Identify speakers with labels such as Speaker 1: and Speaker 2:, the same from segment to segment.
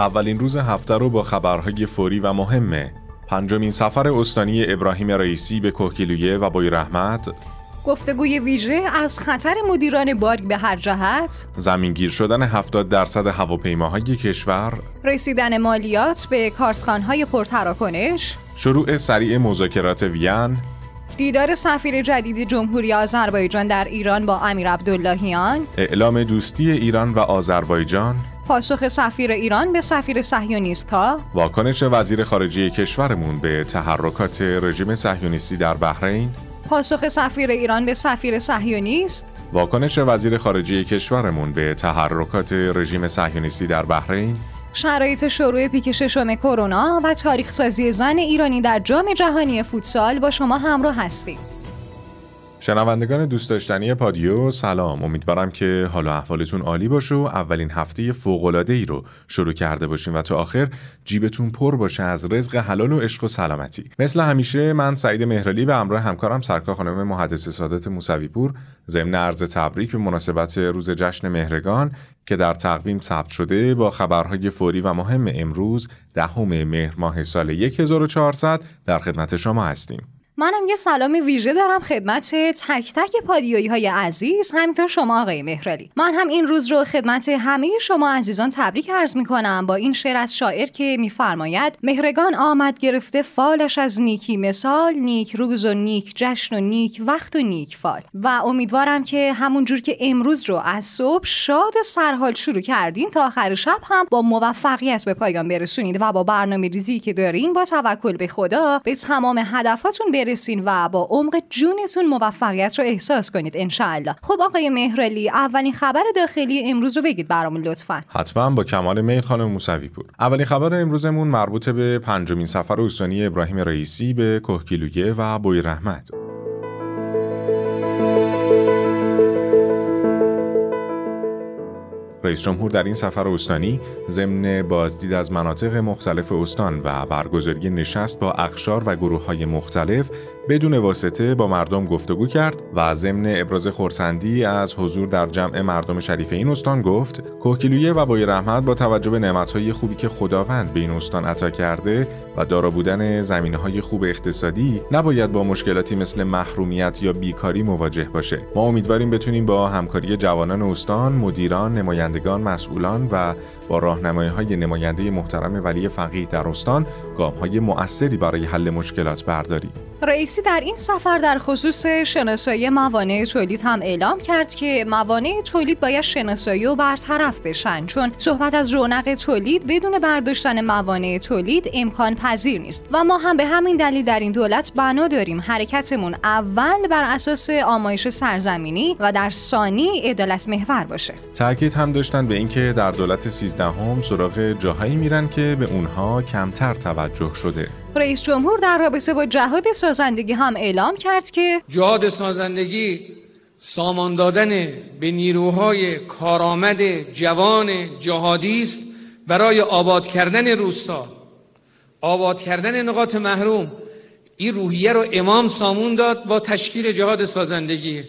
Speaker 1: اولین روز هفته رو با خبرهای فوری و مهمه. پنجمین سفر استانی ابراهیم رئیسی به کوکیلویه و بوی رحمت.
Speaker 2: گفتگوی ویژه از خطر مدیران بارگ به هر جهت.
Speaker 1: زمینگیر شدن 70 درصد هواپیماهای کشور.
Speaker 2: رسیدن مالیات به کارتخانهای پرتراکنش.
Speaker 1: شروع سریع مذاکرات وین.
Speaker 2: دیدار سفیر جدید جمهوری آذربایجان در ایران با امیر عبداللهیان.
Speaker 1: اعلام دوستی ایران و آذربایجان.
Speaker 2: پاسخ سفیر ایران به سفیر صهیونیست ها.
Speaker 1: واکنش وزیر خارجه کشورمون به تحرکات رژیم صهیونیستی در بحرین.
Speaker 2: پاسخ سفیر ایران به سفیر صهیونیست.
Speaker 1: واکنش وزیر خارجه کشورمون به تحرکات رژیم صهیونیستی در بحرین.
Speaker 2: شرایط شروع پیک ششم کرونا و تاریخ سازی زن ایرانی در جام جهانی فوتسال با شما همراه هستیم.
Speaker 1: شنوندگان دوست داشتنی پادیو سلام. امیدوارم که حالا احوالتون عالی باشه و اولین هفته فوق‌العاده ای رو شروع کرده باشین و تا آخر جیبتون پر باشه از رزق حلال و عشق و سلامتی. مثل همیشه من سعید مهرلی به همراه همکارم سرکار خانم محدث سادات موسوی پور ضمن عرض تبریک به مناسبت روز جشن مهرگان که در تقویم ثبت شده با خبرهای فوری و مهم امروز دهم مهر ماه سال 1400 در خدمت شما هستیم.
Speaker 2: منم یه سلام ویژه دارم خدمت تک تک پادیویی های عزیز همینطور شما آقای مهرالی. من هم این روز رو خدمت همه شما عزیزان تبریک عرض می کنم با این شعر از شاعر که میفرماید مهرگان آمد گرفته فالش از نیکی مثال نیک روز و نیک جشن و نیک وقت و نیک فال. و امیدوارم که همون جور که امروز رو از صبح شاد سرحال شروع کردین تا آخر شب هم با موفقیت به پایان برسونید و با برنامه ریزی که دارین با توکل به خدا به تمام هدفاتون برسید. برسین و با عمق جونتون موفقیت رو احساس کنید انشاءالله. خب آقای مهرالی اولین خبر داخلی امروز رو بگید برامون لطفا.
Speaker 1: حتما با کمال میل خانم موسوی پور اولین خبر امروزمون مربوط به پنجمین سفر استانی ابراهیم رئیسی به کوهگیلویه و بوی رحمت رئیس جمهور در این سفر استانی ضمن بازدید از مناطق مختلف استان و برگزاری نشست با اقشار و گروه های مختلف بدون واسطه با مردم گفتگو کرد و ضمن ابراز خورسندی از حضور در جمع مردم شریف این استان گفت کوکیلویه و بای رحمت با توجه به نعمتهای خوبی که خداوند به این استان عطا کرده و دارا بودن های خوب اقتصادی نباید با مشکلاتی مثل محرومیت یا بیکاری مواجه باشه. ما امیدواریم بتونیم با همکاری جوانان استان مدیران نمایندگان مسئولان و با راهنمایی های نماینده محترم ولی فقیه در استان گام های مؤثری برای حل مشکلات برداریم.
Speaker 2: رئیسی در این سفر در خصوص شناسایی موانع تولید هم اعلام کرد که موانع تولید باید شناسایی و برطرف بشن چون صحبت از رونق تولید بدون برداشتن موانع تولید امکان پذیر نیست. و ما هم به همین دلیل در این دولت بنا داریم حرکتمون اول بر اساس آمایش سرزمینی و در ثانی عدالت محور باشه.
Speaker 1: تاکید هم داشتن به اینکه در دولت 13 هم سراغ جاهایی میرن که به اونها کمتر توجه شده.
Speaker 2: رئیس جمهور در رابطه با جهاد سازندگی هم اعلام کرد که
Speaker 3: جهاد سازندگی سامان دادن به نیروهای کارآمد جوان جهادی است برای آباد کردن روستا. آباد کردن نقاط محروم. این روحیه رو امام سامون داد با تشکیل جهاد سازندگی.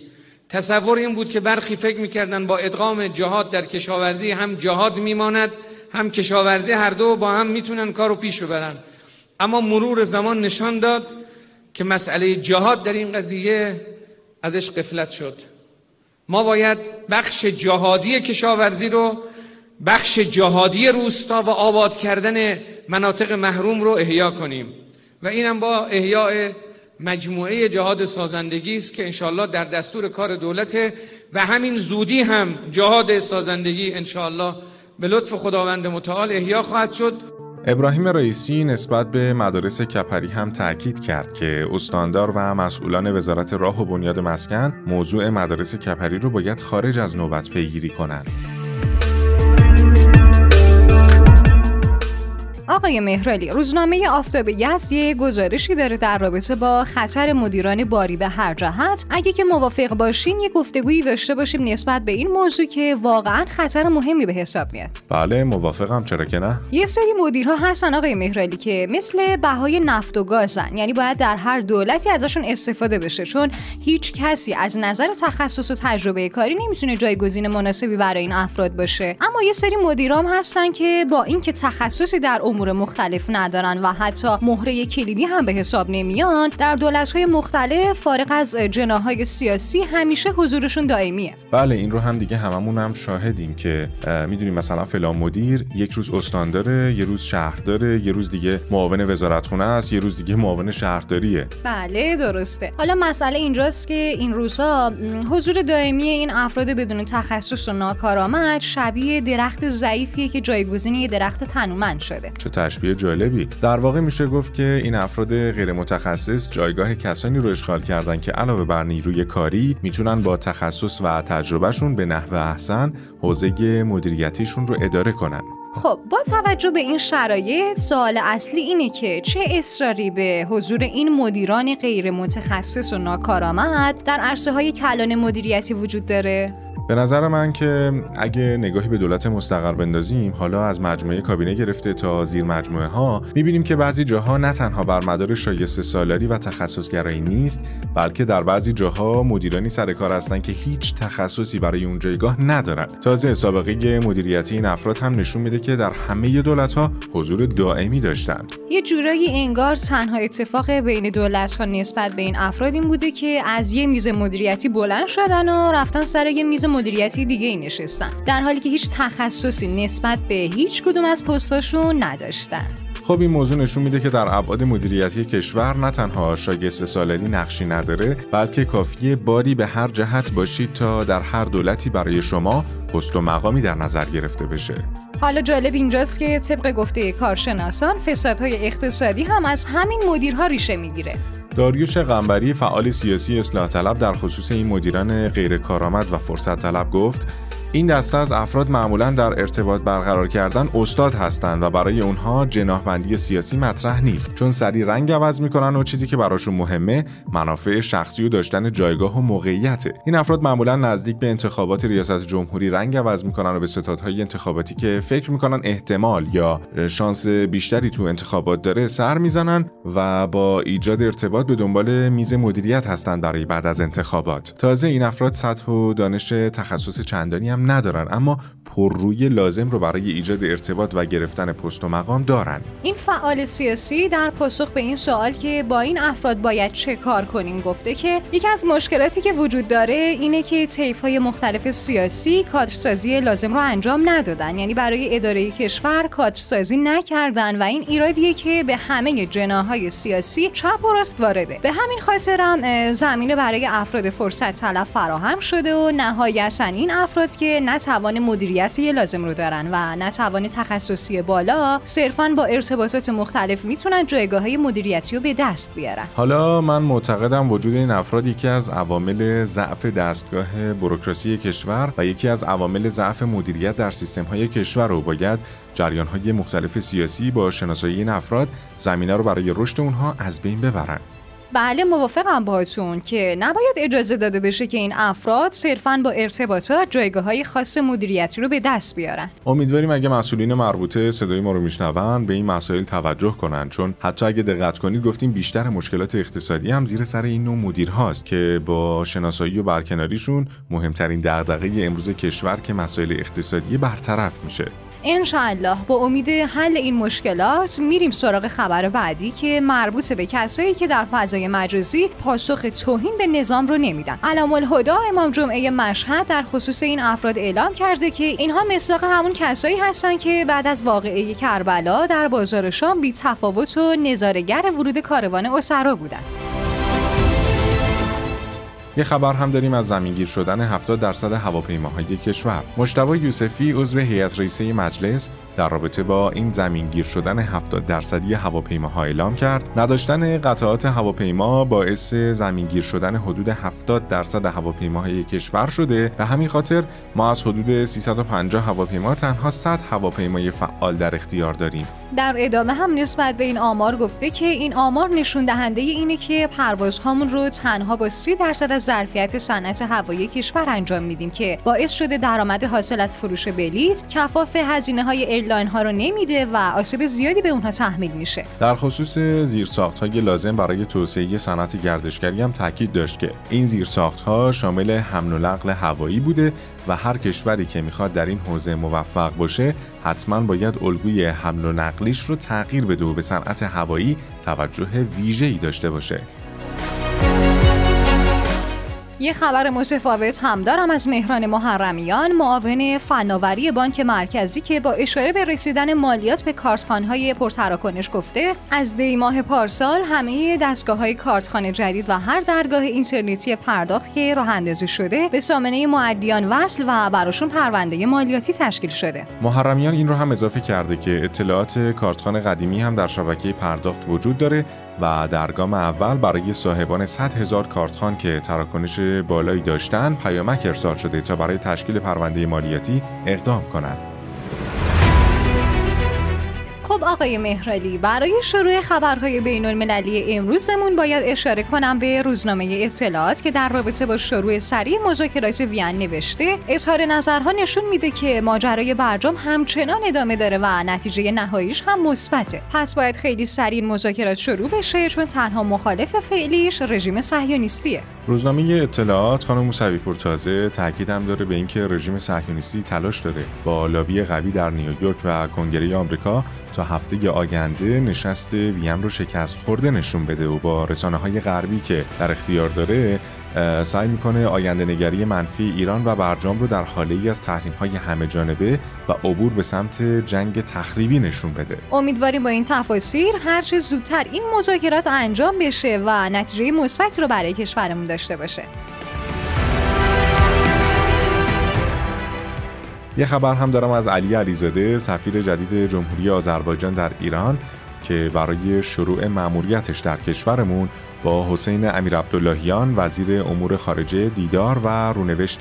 Speaker 3: تصور این بود که برخی فکر می‌کردن با ادغام جهاد در کشاورزی هم جهاد میماند هم کشاورزی هر دو با هم می‌تونن کارو پیش ببرن. اما مرور زمان نشان داد که مسئله جهاد در این قضیه ازش قفلت شد. ما باید بخش جهادی کشاورزی رو بخش جهادی روستا و آباد کردن مناطق محروم رو احیا کنیم. و اینم با احیاء مجموعه جهاد سازندگی است که انشاءالله در دستور کار دولته و همین زودی هم جهاد سازندگی انشاءالله به لطف خداوند متعال احیا خواهد شد.
Speaker 1: ابراهیم رئیسی نسبت به مدارس کپری هم تاکید کرد که استاندار و مسئولان وزارت راه و بنیاد مسکن موضوع مدارس کپری رو باید خارج از نوبت پیگیری کنند.
Speaker 2: آقای مهرالی روزنامه آفتاب یزد یه گزارشی داره در رابطه با خطر مدیران باری به هر جهت. اگه که موافق باشین یه گفتگویی داشته باشیم نسبت به این موضوع که واقعا خطر مهمی به حساب میاد.
Speaker 1: بله موافقم چرا که نه؟
Speaker 2: یه سری مدیرها هستن آقای مهرالی که مثل بهای نفت و گازن یعنی باید در هر دولتی ازشون استفاده بشه چون هیچ کسی از نظر تخصص و تجربه کاری نمی‌تونه جایگزین مناسبی برای این افراد باشه. اما یه سری مدیرام هستن که با اینکه تخصصی در امور مختلف ندارن و حتی مهره کلیدی هم به حساب نمیان در دولت‌های مختلف فارغ از جناهای سیاسی همیشه حضورشون دائمیه.
Speaker 1: بله این رو هم دیگه هممون هم شاهدیم که می‌دونیم مثلا فلان مدیر یک روز استان داره یه روز شهر داره یه روز دیگه معاون وزارتخونه است یه روز دیگه معاون شهرداریه.
Speaker 2: بله درسته. حالا مسئله اینجاست که این روزها حضور دائمی این افراد بدون تخصص و ناکارآمد شبیه درخت ضعیفیه که جایگزین یه درخت تنومند شده.
Speaker 1: چه تشبیه جالبی در واقع میشه گفت که این افراد غیر متخصص جایگاه کسانی رو اشغال کردن که علاوه بر نیروی کاری می‌تونن با تخصص و تجربهشون به نحو احسن حوزه مدیریتیشون رو اداره کنن
Speaker 2: خب با توجه به این شرایط سوال اصلی اینه که چه اصراری به حضور این مدیران غیر متخصص و ناکارآمد در عرصه های کلان مدیریتی وجود داره؟
Speaker 1: به نظر من که اگه نگاهی به دولت مستقر بندازیم حالا از مجموعه کابینه گرفته تا زیر مجموعه ها می‌بینیم که بعضی جاها نه تنها بر مدار شایسته سالاری و تخصصگرایی نیست بلکه در بعضی جاها مدیرانی سر کار هستن که هیچ تخصصی برای اون جایگاه ندارن. تازه سابقه مدیریتی این افراد هم نشون میده که در همه دولت ها حضور دائمی داشتن
Speaker 2: یه جورایی انگار تنها اتفاق بین دولت ها نسبت به این افراد این بوده که از یه میز مدیریتی بلند شدن و رفتن سر یه میز مدیریتی دیگه ای نشستن. در حالی که هیچ تخصصی نسبت به هیچ کدوم از پستاشون نداشتن.
Speaker 1: خب این موضوع نشون میده که در ابعاد مدیریتی کشور نه تنها شاگست سالاری نقشی نداره بلکه کافیه باری به هر جهت باشید تا در هر دولتی برای شما پست و مقامی در نظر گرفته بشه.
Speaker 2: حالا جالب اینجاست که طبق گفته کارشناسان فسادهای اقتصادی هم از همین مدیرها ریشه می‌گیره.
Speaker 1: داریوش غنبری فعال سیاسی اصلاح طلب در خصوص این مدیران غیر کارآمد و فرصت طلب گفت این دسته از افراد معمولا در ارتباط برقرار کردن استاد هستند و برای اونها جناحبندی سیاسی مطرح نیست. چون سری رنگ عوض می‌کنن و چیزی که براشون مهمه منافع شخصی و داشتن جایگاه و موقعیته. این افراد معمولا نزدیک به انتخابات ریاست جمهوری رنگ عوض می‌کنن و به ستادهای انتخاباتی که فکر می‌کنن احتمال یا شانس بیشتری تو انتخابات داره سر می‌زنن و با ایجاد ارتباط به دنبال میز مدیریت هستند برای بعد از انتخابات. تازه این افراد سطح و دانش تخصص چندانی هم ندارن. اما پرروی لازم رو برای ایجاد ارتباط و گرفتن پست و مقام دارن.
Speaker 2: این فعال سیاسی در پاسخ به این سوال که با این افراد باید چه کار کنیم گفته که یکی از مشکلاتی که وجود داره اینه که طیف های مختلف سیاسی کادرسازی لازم رو انجام ندادن. یعنی برای اداره کشور کادرسازی نکردن و این ایرادیه که به همه جناهای سیاسی چپ و راست وارده. به همین خاطرم زمینه برای افراد فرصت طلب فراهم شده و نهایتا این افراد که نتوان مدیریتی لازم رو دارن و نتوان تخصصی بالا صرفا با ارتباطات مختلف می‌تونن جایگاه های مدیریتی رو به دست بیارن.
Speaker 1: حالا من معتقدم وجود این افراد یکی از عوامل ضعف دستگاه بروکراسی کشور و یکی از عوامل ضعف مدیریت در سیستم های کشور رو باید جریان های مختلف سیاسی با شناسایی این افراد زمینه رو برای رشد اونها از بین ببرن.
Speaker 2: بله موافقم باهاتون که نباید اجازه داده بشه که این افراد صرفا با ارتباطات جایگاه های خاص مدیریتی رو به دست بیارن.
Speaker 1: امیدواریم اگه مسئولین مربوطه صدای ما رو میشنون به این مسائل توجه کنن چون حتی اگه دقت کنید گفتیم بیشتر مشکلات اقتصادی هم زیر سر این نوع مدیر هاست که با شناسایی و برکناریشون مهمترین دغدغه امروز کشور که مسائل اقتصادی برطرف میشه.
Speaker 2: انشاءالله با امید حل این مشکلات میریم سراغ خبر بعدی که مربوط به کسایی که در فضای مجازی پاسخ توهین به نظام رو نمیدن. علام الهدا امام جمعه مشهد در خصوص این افراد اعلام کرده که اینها مصداق همون کسایی هستند که بعد از واقعه کربلا در بازار شام بی تفاوت و نظارگر ورود کاروان اسرا بودند
Speaker 1: یه خبر هم داریم از زمینگیر شدن 70 درصد هواپیماهای کشور. مجتبی یوسفی عضو هیئت رئیسه مجلس در رابطه با این زمینگیر شدن 70 درصدی هواپیماها اعلام کرد نداشتن قطعات هواپیما باعث زمینگیر شدن حدود 70 درصد هواپیماهای کشور شده به همین خاطر ما از حدود 350 هواپیما تنها 100 هواپیمای فعال در اختیار داریم
Speaker 2: در ادامه هم نسبت به این آمار گفته که این آمار نشون دهنده اینه که پروازهامون رو تنها با 30 درصد ظرفیت صنعت هوایی کشور انجام میدیم که باعث شده درآمد حاصل از فروش بلیت کفاف هزینه های airline ها رو نمیده و آسیب زیادی به اونها تحمیل میشه
Speaker 1: در خصوص زیرساخت های لازم برای توسعه صنعت گردشگری هم تاکید داشت که این زیرساخت ها شامل حمل و نقل هوایی بوده و هر کشوری که می‌خواد در این حوزه موفق باشه حتما باید الگوی حمل و نقلیش رو تغییر بده و به صنعت هوایی توجه ویژه‌ای داشته باشه.
Speaker 2: یه خبر متفاوت هم دارم از مهران محرمیان معاون فناوری بانک مرکزی که با اشاره به رسیدن مالیات به کارتخانهای پرتراکنش گفته از دی ماه پارسال همه دستگاه های کارتخانه جدید و هر درگاه اینترنتی پرداخت که راه اندازی شده به سامنه معدیان وصل و براشون پرونده مالیاتی تشکیل شده.
Speaker 1: محرمیان این رو هم اضافه کرده که اطلاعات کارتخانه قدیمی هم در شبکه پرداخت وجود داره و در گام اول برای صاحبان 100 هزار کارتخان که تراکنش بالایی داشتن پیامک ارسال شده تا برای تشکیل پرونده مالیاتی اقدام کنند.
Speaker 2: خب آقای مهرالی برای شروع خبرهای بین المللی امروزمون باید اشاره کنم به روزنامه اطلاعات که در رابطه با شروع سریع مذاکرات وین نوشته. اظهار نظرها نشون میده که ماجرای برجام همچنان ادامه داره و نتیجه نهاییش هم مثبته. پس باید خیلی سریع مذاکرات شروع بشه چون تنها مخالف فعلیش رژیم صهیونیستیه.
Speaker 1: روزنامه اطلاعات خانم موسوی پورتازه تاکید هم داره به اینکه رژیم صهیونیستی تلاش داره با لابی قوی در نیویورک و کنگره آمریکا تا هفته آینده نشست وین رو شکست خورده نشون بده و با رسانه های غربی که در اختیار داره سعی می‌کنه آینده نگری منفی ایران و برجام رو در حاله ای از تحریم های همه جانبه و عبور به سمت جنگ تخریبی نشون بده.
Speaker 2: امیدواریم با این تفاصیل هرچه زودتر این مذاکرات انجام بشه و نتیجه مثبتی رو برای کشورمون داشته باشه.
Speaker 1: یه خبر هم دارم از علی علیزاده سفیر جدید جمهوری آذربایجان در ایران که برای شروع مأموریتش در کشورمون با حسین امیر عبداللهیان وزیر امور خارجه دیدار و رونوشت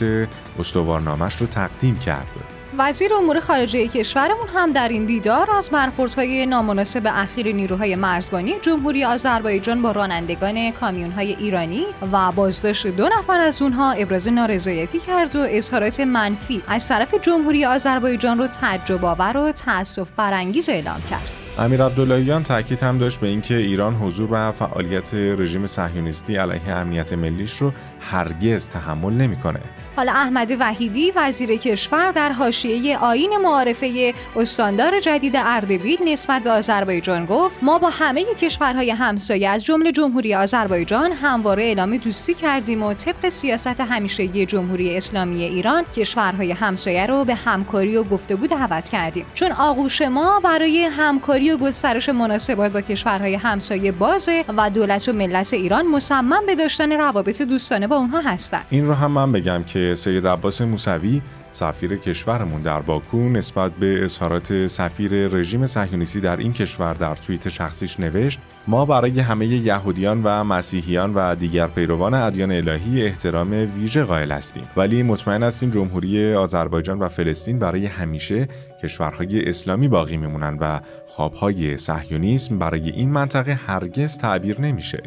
Speaker 1: استوارنامش رو تقدیم کرد.
Speaker 2: وزیر امور خارجه کشورمون هم در این دیدار از برخوردهای نامناسب اخیر نیروهای مرزبانی جمهوری آذربایجان با رانندگان کامیونهای ایرانی و بازداشت دو نفر از اونها ابراز نارضایتی کرد و اظهارات منفی از طرف جمهوری آذربایجان رو تعجب آور و تأسف برانگیز اعلام کرد.
Speaker 1: امیر عبداللهیان تاکید هم داشت به اینکه ایران حضور و فعالیت رژیم صهیونیستی علیه امنیت ملیش رو هرگز تحمل نمی‌کنه.
Speaker 2: حالا احمد وحیدی وزیر کشور در حاشیه آین معارفه استاندار جدید اردبیل نسبت به آذربایجان گفت ما با همه کشورهای همسایه از جمله جمهوری آذربایجان همواره اعلام دوستی کردیم و طبق سیاست همیشگی جمهوری اسلامی ایران کشورهای همسایه رو به همکاری و گفتگو دعوت کردیم چون آغوش ما برای همکاری و گسترش مناسبات با کشورهای همسایه بازه و دولت و ملت ایران مصمم به داشتن روابط دوستانه با اونها هستند
Speaker 1: این رو هم من بگم که سید عباس موسوی سفیر کشورمون در باکو نسبت به اظهارات سفیر رژیم صهیونیستی در این کشور در توییت شخصیش نوشت ما برای همه یهودیان و مسیحیان و دیگر پیروان ادیان الهی احترام ویژه قائل هستیم. ولی مطمئن هستیم جمهوری آذربایجان و فلسطین برای همیشه کشورهای اسلامی باقی میمونن و خوابهای صهیونیسم برای این منطقه هرگز تعبیر نمیشه.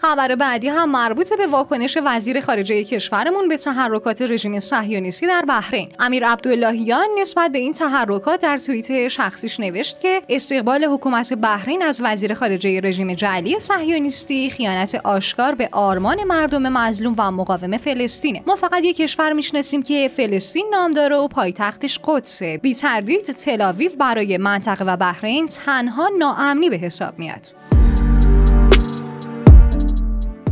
Speaker 2: خبر بعدی هم مربوط به واکنش وزیر خارجه کشورمون به تحرکات رژیم صهیونیستی در بحرین. امیر عبداللهیان نسبت به این تحرکات در توییت شخصیش نوشت که استقبال حکومت بحرین از وزیر خارجه رژیم جعلی صهیونیستی خیانت آشکار به آرمان مردم مظلوم و مقاوم فلسطینه ما فقط یک کشور می‌شناسیم که فلسطین نام داره و پایتختش قدسه. بی تردید تلاویو برای منطقه و بحرین تنها ناامنی به حساب میاد.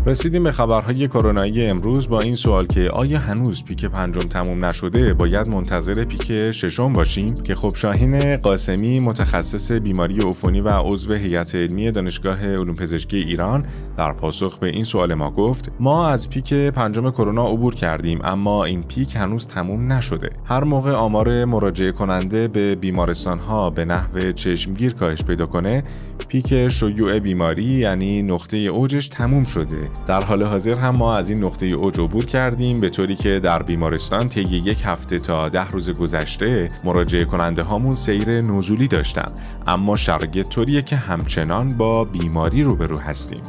Speaker 1: رسیدیم به خبرهای کرونایی امروز با این سوال که آیا هنوز پیک پنجم تموم نشده باید منتظر پیک ششم باشیم؟ که خب شاهین قاسمی متخصص بیماری عفونی و عضو هیئت علمی دانشگاه علوم پزشکی ایران در پاسخ به این سوال ما گفت ما از پیک پنجم کرونا عبور کردیم اما این پیک هنوز تموم نشده. هر موقع آمار مراجعه کننده به بیمارستان ها به نحو چشمگیر کاهش پیدا کنه پیک شیوع بیماری یعنی نقطه اوجش تموم شده. در حال حاضر هم ما از این نقطه اوج عبور کردیم به طوری که در بیمارستان طی یک هفته تا ده روز گذشته مراجعه کننده هامون سیر نزولی داشتن. اما شرایط طوریه که همچنان با بیماری روبرو هستیم.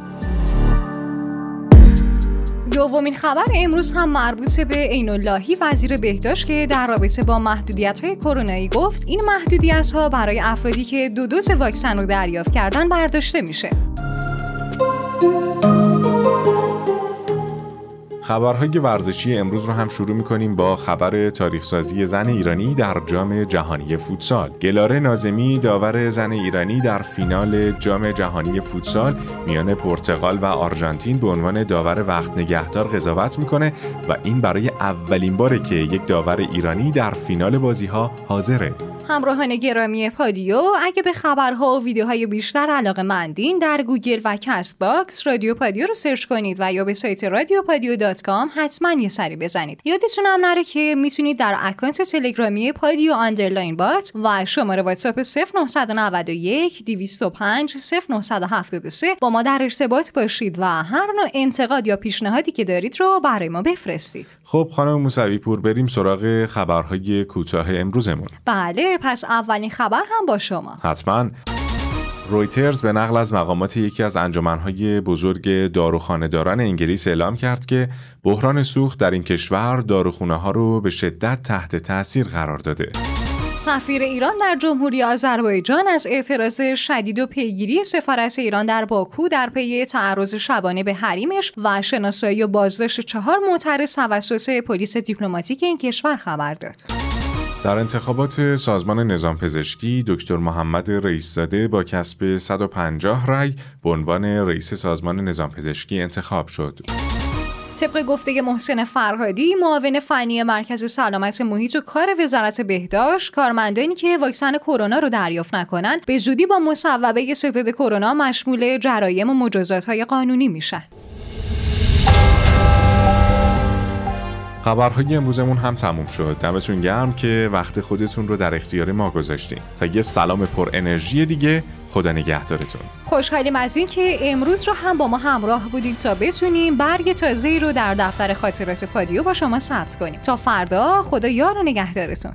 Speaker 2: دومین خبر امروز هم مربوط به عین اللهی وزیر بهداشت که در رابطه با محدودیت های کرونایی گفت این محدودیت ها برای افرادی که دو دوز واکسن رو دریافت کردن برداشته میشه.
Speaker 1: خبرهای ورزشی امروز رو هم شروع می‌کنیم با خبر تاریخسازی زن ایرانی در جام جهانی فوتسال. گلاره نازمی داور زن ایرانی در فینال جام جهانی فوتسال میان پرتغال و آرژانتین به عنوان داور وقت نگهدار قضاوت می‌کنه و این برای اولین باره که یک داور ایرانی در فینال بازی ها حاضره.
Speaker 2: همراهان گرامی پادیو اگه به خبرها و ویدیوهای بیشتر علاقه مندین در گوگل و Castbox رادیو پادیو رو سرچ کنید و یا به سایت رادیو پادیو dot com حتما یه سری بزنید. یادتون هم نره که می‌تونید در اکانت تلگرامی پادیو underline bot و شماره واتساپ 0991 205 0973 با ما در ارتباط باشید و هر نوع انتقاد یا پیشنهادی که دارید رو برای ما بفرستید.
Speaker 1: خب خانم موسوی پور بریم سراغ خبرهای کوتاه امروزمون.
Speaker 2: بله پس اولین خبر هم با شما
Speaker 1: حتما رویترز به نقل از مقامات یکی از انجمنهای بزرگ داروخانهداران انگلیس اعلام کرد که بحران سوخت در این کشور داروخونه ها رو به شدت تحت تاثیر قرار داده.
Speaker 2: سفیر ایران در جمهوری آذربایجان از اعتراض شدید و پیگیری سفارت ایران در باکو در پی تعرض شبانه به حریمش و شناسایی و بازداشت چهار معترض توسط پلیس دیپلماتیک این کشور خبر داد.
Speaker 1: در انتخابات سازمان نظام پزشکی دکتر محمد رئیسزاده با کسب 150 رای به عنوان رئیس سازمان نظام پزشکی انتخاب شد.
Speaker 2: طبق گفته محسن فرهادی معاون فنی مرکز سلامت محیط و کار وزارت بهداشت کارمندانی که واکسن کرونا رو دریافت نکنند به زودی با مصوبه ستاد کرونا مشمول جرایم و مجازات های قانونی میشن
Speaker 1: خبرهای امروزمون هم تموم شد. دمتون گرم که وقت خودتون رو در اختیار ما گذاشتین. تا یه سلام پر انرژی دیگه خدا نگهدارتون.
Speaker 2: خوشحالیم از این که امروز رو هم با ما همراه بودید تا بتونیم برگ تازه رو در دفتر خاطرات پادیو با شما ثبت کنیم. تا فردا خدا یار و نگهدارتون.